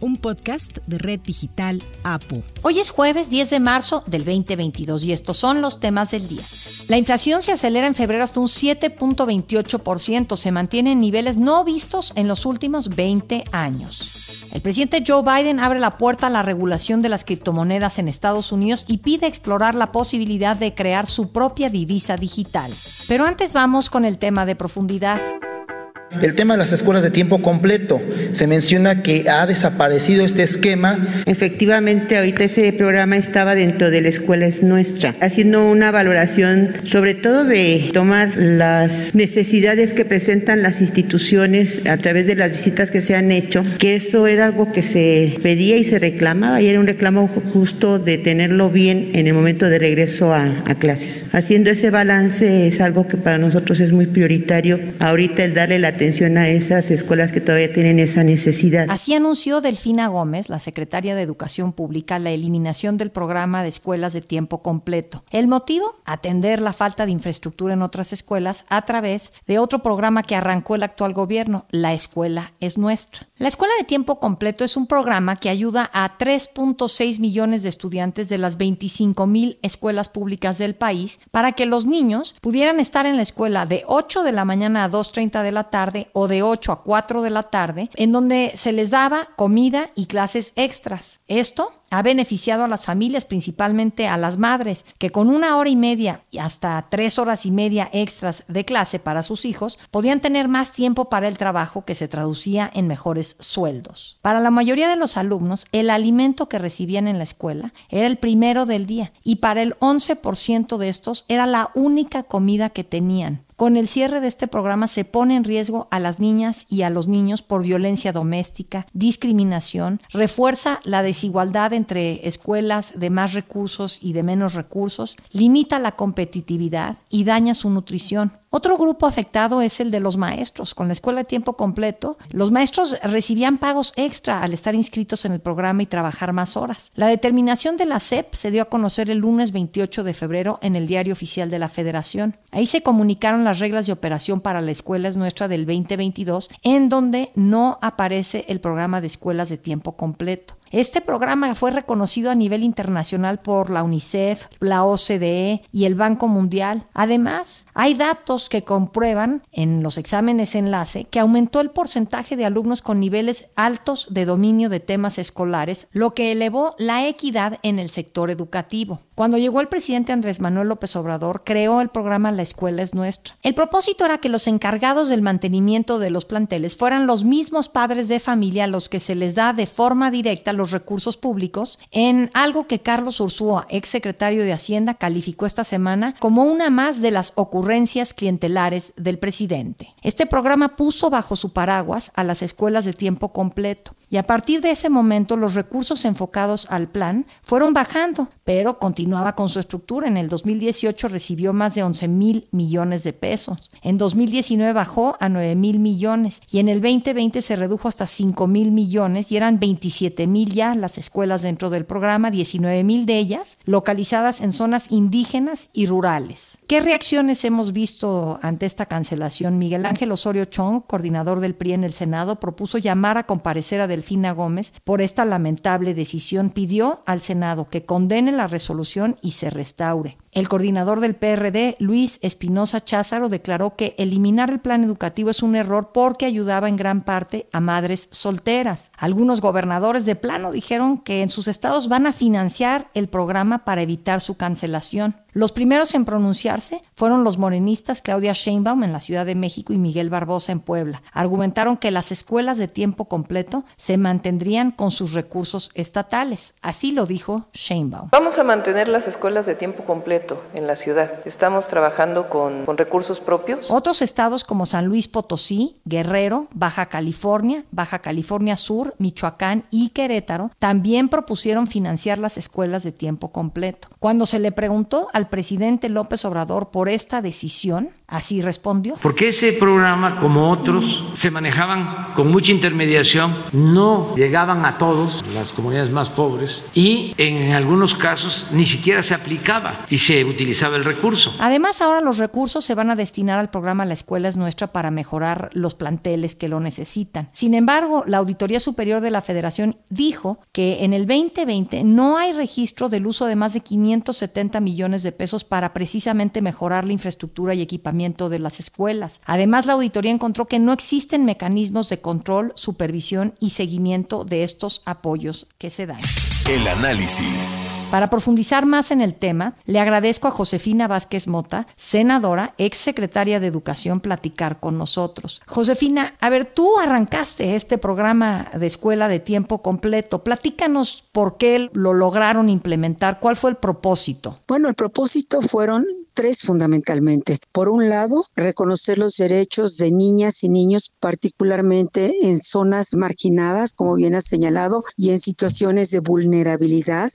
un podcast de Red Digital APO. Hoy es jueves 10 de marzo del 2022 y estos son los temas del día. La inflación se acelera en febrero hasta un 7.28%, se mantiene en niveles no vistos en los últimos 20 años. El presidente Joe Biden abre la puerta a la regulación de las criptomonedas en Estados Unidos y pide explorar la posibilidad de crear su propia divisa digital. Pero antes vamos con el tema de profundidad. El tema de las escuelas de tiempo completo. Se menciona que ha desaparecido este esquema. Efectivamente, ahorita ese programa estaba dentro de la escuela es nuestra, haciendo una valoración sobre todo de tomar las necesidades que presentan las instituciones a través de las visitas que se han hecho, que eso era algo que se pedía y se reclamaba y era un reclamo justo de tenerlo bien en el momento de regreso a, a clases. Haciendo ese balance es algo que para nosotros es muy prioritario. Ahorita el darle la atención a esas escuelas que todavía tienen esa necesidad. Así anunció Delfina Gómez, la secretaria de Educación Pública, la eliminación del programa de escuelas de tiempo completo. El motivo, atender la falta de infraestructura en otras escuelas a través de otro programa que arrancó el actual gobierno, La Escuela es Nuestra. La Escuela de Tiempo Completo es un programa que ayuda a 3.6 millones de estudiantes de las 25 mil escuelas públicas del país para que los niños pudieran estar en la escuela de 8 de la mañana a 2.30 de la tarde o de 8 a 4 de la tarde, en donde se les daba comida y clases extras. Esto ha beneficiado a las familias, principalmente a las madres, que con una hora y media y hasta tres horas y media extras de clase para sus hijos, podían tener más tiempo para el trabajo que se traducía en mejores sueldos. Para la mayoría de los alumnos, el alimento que recibían en la escuela era el primero del día y para el 11% de estos era la única comida que tenían. Con el cierre de este programa se pone en riesgo a las niñas y a los niños por violencia doméstica, discriminación, refuerza la desigualdad entre escuelas de más recursos y de menos recursos, limita la competitividad y daña su nutrición. Otro grupo afectado es el de los maestros. Con la escuela de tiempo completo, los maestros recibían pagos extra al estar inscritos en el programa y trabajar más horas. La determinación de la SEP se dio a conocer el lunes 28 de febrero en el Diario Oficial de la Federación. Ahí se comunicaron las reglas de operación para la escuela es nuestra del 2022, en donde no aparece el programa de escuelas de tiempo completo. Este programa fue reconocido a nivel internacional por la UNICEF, la OCDE y el Banco Mundial. Además, hay datos que comprueban en los exámenes enlace que aumentó el porcentaje de alumnos con niveles altos de dominio de temas escolares, lo que elevó la equidad en el sector educativo. Cuando llegó el presidente Andrés Manuel López Obrador, creó el programa La Escuela es Nuestra. El propósito era que los encargados del mantenimiento de los planteles fueran los mismos padres de familia a los que se les da de forma directa los recursos públicos en algo que Carlos Ursúa, ex secretario de Hacienda, calificó esta semana como una más de las ocurrencias clientelares del presidente. Este programa puso bajo su paraguas a las escuelas de tiempo completo y a partir de ese momento los recursos enfocados al plan fueron bajando, pero continuaba con su estructura. En el 2018 recibió más de 11 mil millones de pesos. En 2019 bajó a 9 mil millones y en el 2020 se redujo hasta 5 mil millones y eran 27 mil ya las escuelas dentro del programa, 19 mil de ellas localizadas en zonas indígenas y rurales. ¿Qué reacciones hemos visto ante esta cancelación? Miguel Ángel Osorio Chong, coordinador del PRI en el Senado, propuso llamar a comparecer a Delfina Gómez por esta lamentable decisión. Pidió al Senado que condene la resolución y se restaure. El coordinador del PRD, Luis Espinosa Cházaro, declaró que eliminar el plan educativo es un error porque ayudaba en gran parte a madres solteras. Algunos gobernadores de plano dijeron que en sus estados van a financiar el programa para evitar su cancelación. Los primeros en pronunciarse fueron los morenistas Claudia Sheinbaum en la Ciudad de México y Miguel Barbosa en Puebla. Argumentaron que las escuelas de tiempo completo se mantendrían con sus recursos estatales. Así lo dijo Sheinbaum. Vamos a mantener las escuelas de tiempo completo en la ciudad. Estamos trabajando con, con recursos propios. Otros estados como San Luis Potosí, Guerrero, Baja California, Baja California Sur, Michoacán y Querétaro también propusieron financiar las escuelas de tiempo completo. Cuando se le preguntó al presidente López Obrador por esta decisión, Así respondió. Porque ese programa, como otros, se manejaban con mucha intermediación, no llegaban a todos, las comunidades más pobres, y en algunos casos ni siquiera se aplicaba y se utilizaba el recurso. Además, ahora los recursos se van a destinar al programa La Escuela es Nuestra para mejorar los planteles que lo necesitan. Sin embargo, la Auditoría Superior de la Federación dijo que en el 2020 no hay registro del uso de más de 570 millones de pesos para precisamente mejorar la infraestructura y equipamiento de las escuelas. Además, la auditoría encontró que no existen mecanismos de control, supervisión y seguimiento de estos apoyos que se dan. El análisis. Para profundizar más en el tema, le agradezco a Josefina Vázquez Mota, senadora, ex secretaria de Educación, platicar con nosotros. Josefina, a ver, tú arrancaste este programa de escuela de tiempo completo. Platícanos por qué lo lograron implementar, cuál fue el propósito. Bueno, el propósito fueron tres fundamentalmente. Por un lado, reconocer los derechos de niñas y niños, particularmente en zonas marginadas, como bien has señalado, y en situaciones de vulnerabilidad,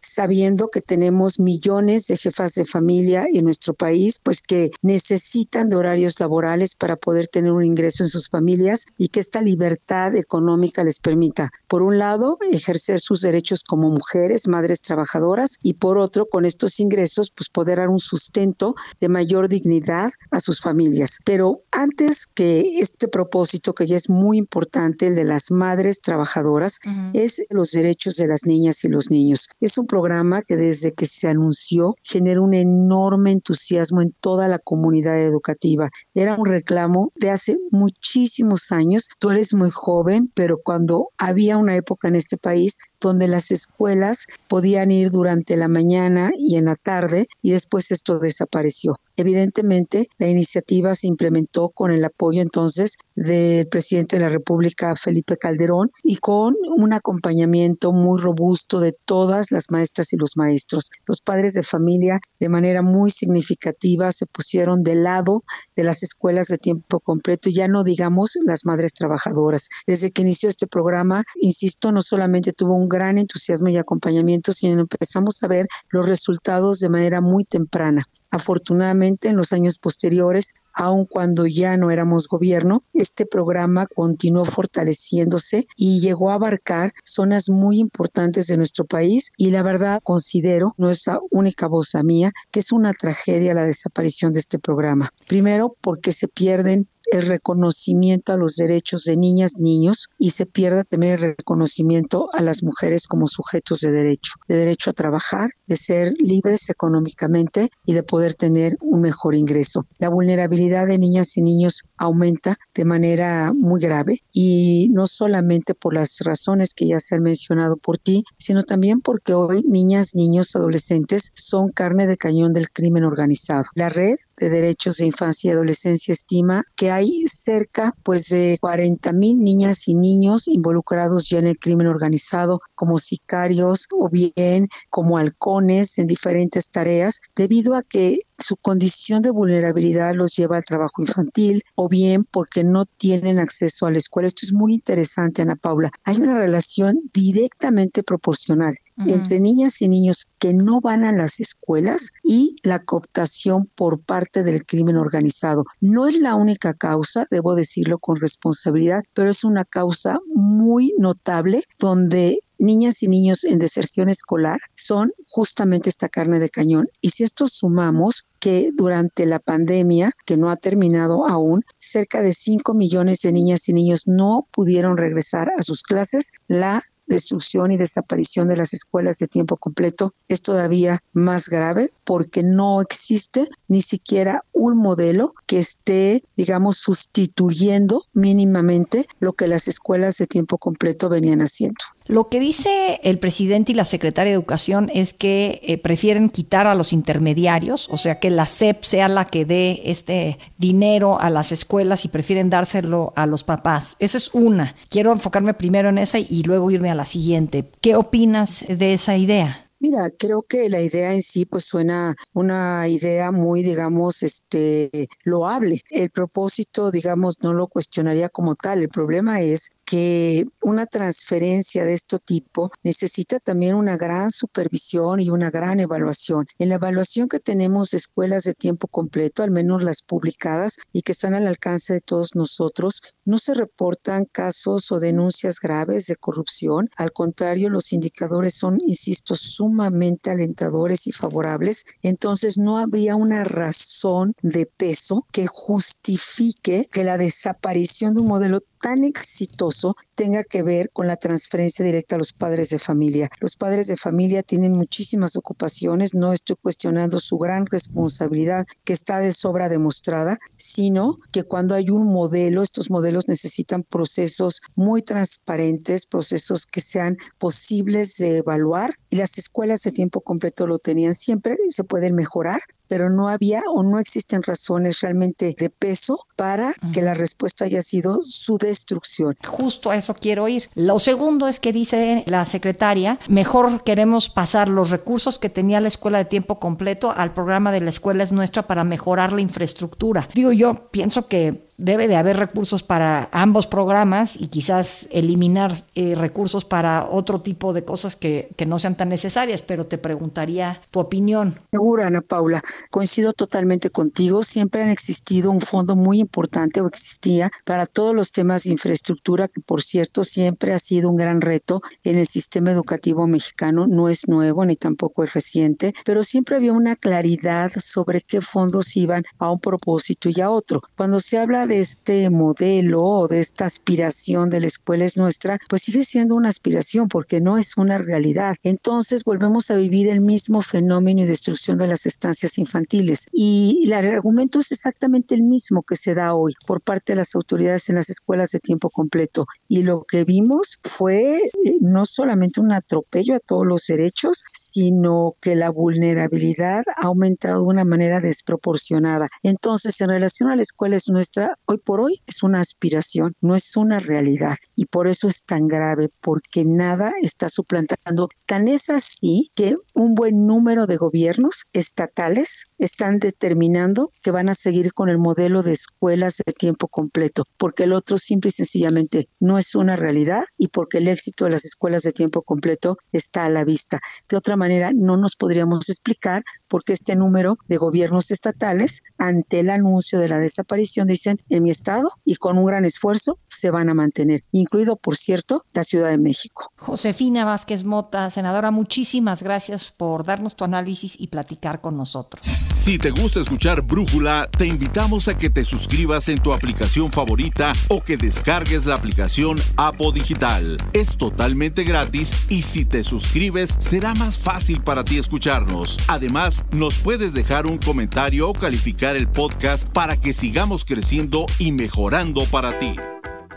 sabiendo que tenemos millones de jefas de familia en nuestro país, pues que necesitan de horarios laborales para poder tener un ingreso en sus familias y que esta libertad económica les permita, por un lado, ejercer sus derechos como mujeres, madres trabajadoras, y por otro, con estos ingresos, pues poder dar un sustento de mayor dignidad a sus familias. Pero antes que este propósito, que ya es muy importante, el de las madres trabajadoras, es los derechos de las niñas y los niños. Es un programa que desde que se anunció genera un enorme entusiasmo en toda la comunidad educativa. Era un reclamo de hace muchísimos años. Tú eres muy joven, pero cuando había una época en este país donde las escuelas podían ir durante la mañana y en la tarde y después esto desapareció. Evidentemente, la iniciativa se implementó con el apoyo entonces del presidente de la República, Felipe Calderón, y con un acompañamiento muy robusto de todas las maestras y los maestros. Los padres de familia, de manera muy significativa, se pusieron del lado de las escuelas de tiempo completo, ya no digamos las madres trabajadoras. Desde que inició este programa, insisto, no solamente tuvo un gran entusiasmo y acompañamiento, sino empezamos a ver los resultados de manera muy temprana. Afortunadamente, en los años posteriores, aun cuando ya no éramos gobierno, este programa continuó fortaleciéndose y llegó a abarcar zonas muy importantes de nuestro país y la verdad considero, no es la única voz mía, que es una tragedia la desaparición de este programa. Primero porque se pierden el reconocimiento a los derechos de niñas, niños y se pierda también el reconocimiento a las mujeres como sujetos de derecho, de derecho a trabajar, de ser libres económicamente y de poder tener un mejor ingreso. La vulnerabilidad de niñas y niños aumenta de manera muy grave y no solamente por las razones que ya se han mencionado por ti, sino también porque hoy niñas, niños, adolescentes son carne de cañón del crimen organizado. La red de derechos de infancia y adolescencia estima que hay cerca pues de 40 mil niñas y niños involucrados ya en el crimen organizado como sicarios o bien como halcones en diferentes tareas debido a que su condición de vulnerabilidad los lleva al trabajo infantil o bien porque no tienen acceso a la escuela. Esto es muy interesante, Ana Paula. Hay una relación directamente proporcional entre niñas y niños que no van a las escuelas y la cooptación por parte del crimen organizado. No es la única causa, debo decirlo con responsabilidad, pero es una causa muy notable donde niñas y niños en deserción escolar son justamente esta carne de cañón. Y si esto sumamos que durante la pandemia, que no ha terminado aún, cerca de 5 millones de niñas y niños no pudieron regresar a sus clases, la destrucción y desaparición de las escuelas de tiempo completo es todavía más grave porque no existe ni siquiera un modelo que esté, digamos, sustituyendo mínimamente lo que las escuelas de tiempo completo venían haciendo. Lo que dice el presidente y la secretaria de Educación es que eh, prefieren quitar a los intermediarios, o sea, que la SEP sea la que dé este dinero a las escuelas y prefieren dárselo a los papás. Esa es una. Quiero enfocarme primero en esa y luego irme a la siguiente. ¿Qué opinas de esa idea? Mira, creo que la idea en sí pues suena una idea muy, digamos, este, loable. El propósito, digamos, no lo cuestionaría como tal. El problema es que una transferencia de este tipo necesita también una gran supervisión y una gran evaluación. En la evaluación que tenemos de escuelas de tiempo completo, al menos las publicadas y que están al alcance de todos nosotros, no se reportan casos o denuncias graves de corrupción. Al contrario, los indicadores son, insisto, sumamente alentadores y favorables. Entonces, no habría una razón de peso que justifique que la desaparición de un modelo tan exitoso tenga que ver con la transferencia directa a los padres de familia. Los padres de familia tienen muchísimas ocupaciones, no estoy cuestionando su gran responsabilidad que está de sobra demostrada, sino que cuando hay un modelo, estos modelos necesitan procesos muy transparentes, procesos que sean posibles de evaluar y las escuelas de tiempo completo lo tenían siempre, se pueden mejorar, pero no había o no existen razones realmente de peso para que la respuesta haya sido su destrucción. Justo a eso quiero ir. Lo segundo es que dice la secretaria, mejor queremos pasar los recursos que tenía la escuela de tiempo completo al programa de la escuela es nuestra para mejorar la infraestructura. Digo, yo pienso que debe de haber recursos para ambos programas y quizás eliminar eh, recursos para otro tipo de cosas que, que, no sean tan necesarias, pero te preguntaría tu opinión. Segura, Ana Paula, coincido totalmente contigo. Siempre han existido un fondo muy importante o existía para todos los temas de infraestructura, que por cierto siempre ha sido un gran reto en el sistema educativo mexicano. No es nuevo ni tampoco es reciente, pero siempre había una claridad sobre qué fondos iban a un propósito y a otro. Cuando se habla de este modelo o de esta aspiración de la escuela es nuestra, pues sigue siendo una aspiración porque no es una realidad. Entonces volvemos a vivir el mismo fenómeno y destrucción de las estancias infantiles. Y el argumento es exactamente el mismo que se da hoy por parte de las autoridades en las escuelas de tiempo completo. Y lo que vimos fue eh, no solamente un atropello a todos los derechos, sino que la vulnerabilidad ha aumentado de una manera desproporcionada. Entonces, en relación a la escuela es nuestra, hoy por hoy es una aspiración, no es una realidad. Y por eso es tan grave, porque nada está suplantando. Tan es así que un buen número de gobiernos estatales están determinando que van a seguir con el modelo de escuelas de tiempo completo, porque el otro simple y sencillamente no es una realidad y porque el éxito de las escuelas de tiempo completo está a la vista. De otra manera, no nos podríamos explicar por qué este número de gobiernos estatales, ante el anuncio de la desaparición, dicen en mi estado y con un gran esfuerzo se van a mantener, incluido, por cierto, la Ciudad de México. Josefina Vázquez Mota, senadora, muchísimas gracias por darnos tu análisis y platicar con nosotros. Si te gusta escuchar Brújula, te invitamos a que te suscribas en tu aplicación favorita o que descargues la aplicación Apo Digital. Es totalmente gratis y si te suscribes será más fácil para ti escucharnos. Además, nos puedes dejar un comentario o calificar el podcast para que sigamos creciendo y mejorando para ti.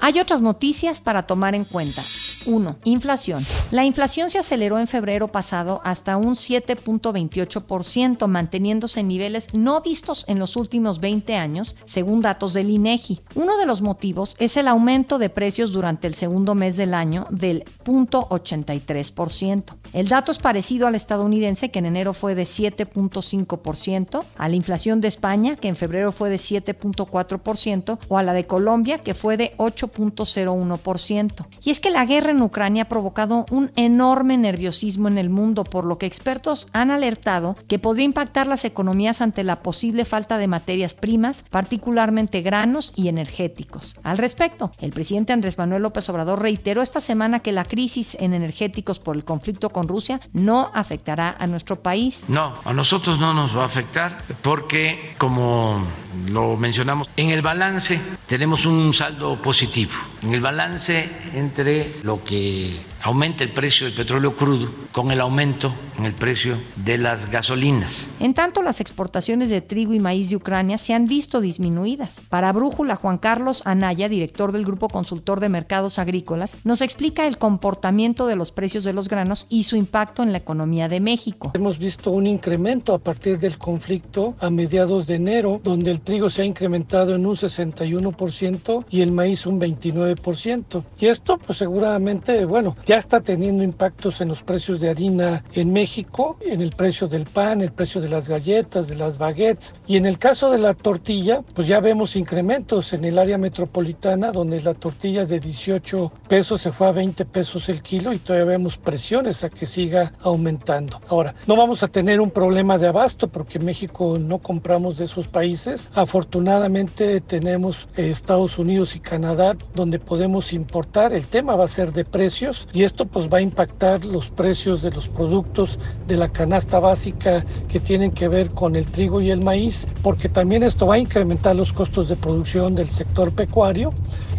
Hay otras noticias para tomar en cuenta. 1. Inflación. La inflación se aceleró en febrero pasado hasta un 7.28%, manteniéndose en niveles no vistos en los últimos 20 años, según datos del INEGI. Uno de los motivos es el aumento de precios durante el segundo mes del año del 0.83%. El dato es parecido al estadounidense, que en enero fue de 7.5%, a la inflación de España, que en febrero fue de 7.4%, o a la de Colombia, que fue de 8.01%. Y es que la guerra en Ucrania ha provocado un enorme nerviosismo en el mundo, por lo que expertos han alertado que podría impactar las economías ante la posible falta de materias primas, particularmente granos y energéticos. Al respecto, el presidente Andrés Manuel López Obrador reiteró esta semana que la crisis en energéticos por el conflicto con Rusia no afectará a nuestro país. No, a nosotros no nos va a afectar porque, como lo mencionamos, en el balance tenemos un saldo positivo. En el balance entre lo que aumenta el precio del petróleo crudo con el aumento en el precio de las gasolinas. En tanto, las exportaciones de trigo y maíz de Ucrania se han visto disminuidas. Para Brújula, Juan Carlos Anaya, director del Grupo Consultor de Mercados Agrícolas, nos explica el comportamiento de los precios de los granos y su impacto en la economía de México. Hemos visto un incremento a partir del conflicto a mediados de enero, donde el trigo se ha incrementado en un 61% y el maíz un 29%. 9%. Y esto pues seguramente, bueno, ya está teniendo impactos en los precios de harina en México, en el precio del pan, el precio de las galletas, de las baguettes. Y en el caso de la tortilla, pues ya vemos incrementos en el área metropolitana, donde la tortilla de 18 pesos se fue a 20 pesos el kilo y todavía vemos presiones a que siga aumentando. Ahora, no vamos a tener un problema de abasto porque México no compramos de esos países. Afortunadamente tenemos eh, Estados Unidos y Canadá donde podemos importar. El tema va a ser de precios y esto pues va a impactar los precios de los productos de la canasta básica que tienen que ver con el trigo y el maíz, porque también esto va a incrementar los costos de producción del sector pecuario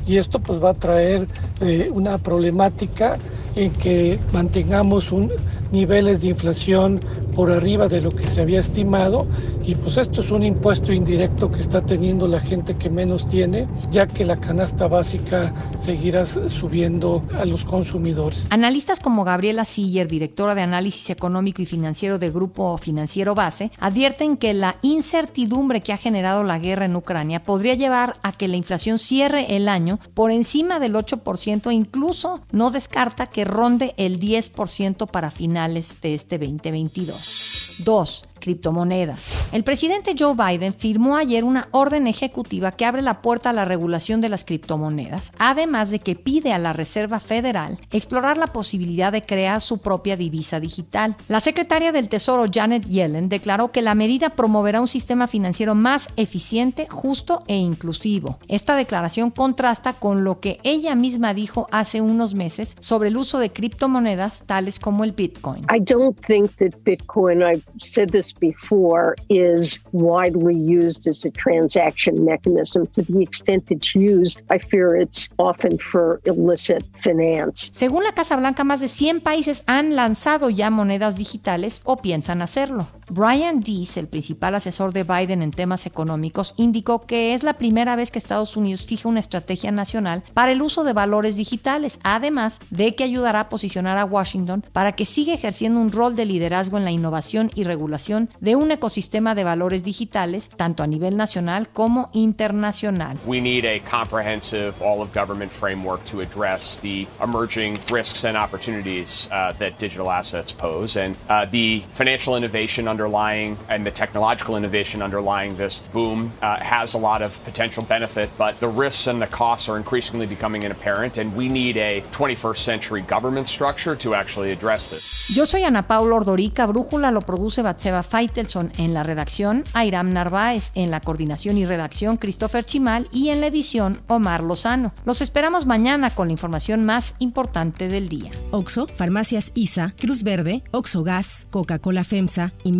y esto pues va a traer eh, una problemática en que mantengamos un, niveles de inflación por arriba de lo que se había estimado y pues esto es un impuesto indirecto que está teniendo la gente que menos tiene, ya que la canasta básica seguirá subiendo a los consumidores. Analistas como Gabriela Siller, directora de análisis económico y financiero de Grupo Financiero Base, advierten que la incertidumbre que ha generado la guerra en Ucrania podría llevar a que la inflación cierre el año por encima del 8% e incluso no descarta que ronde el 10% para finales de este 2022. 2 criptomonedas. El presidente Joe Biden firmó ayer una orden ejecutiva que abre la puerta a la regulación de las criptomonedas, además de que pide a la Reserva Federal explorar la posibilidad de crear su propia divisa digital. La secretaria del Tesoro Janet Yellen declaró que la medida promoverá un sistema financiero más eficiente, justo e inclusivo. Esta declaración contrasta con lo que ella misma dijo hace unos meses sobre el uso de criptomonedas tales como el Bitcoin. I don't think that Bitcoin, I've said this before is widely used as a transaction mechanism. To the extent it's used, I fear it's often for illicit finance. Según la Casa Blanca, más de 100 países han lanzado ya monedas digitales o piensan hacerlo. Brian Dees, el principal asesor de Biden en temas económicos, indicó que es la primera vez que Estados Unidos fija una estrategia nacional para el uso de valores digitales, además de que ayudará a posicionar a Washington para que siga ejerciendo un rol de liderazgo en la innovación y regulación de un ecosistema de valores digitales, tanto a nivel nacional como internacional. We need a comprehensive all of government framework to address the emerging risks and opportunities uh, that digital assets pose and uh, the financial innovation underlying and the technological innovation underlying this boom uh, has a lot of potential benefit, but the risks and the costs are increasingly becoming apparent, and we need a 21st century government structure to actually address this. Yo soy Ana Paula Ordorica, Brújula lo produce Batseba Feitelson en la redacción, Airam Narváez en la coordinación y redacción, Christopher Chimal y en la edición, Omar Lozano. Los esperamos mañana con la información más importante del día. Oxo, Farmacias ISA, Cruz Verde, Oxo Gas, Coca-Cola FEMSA,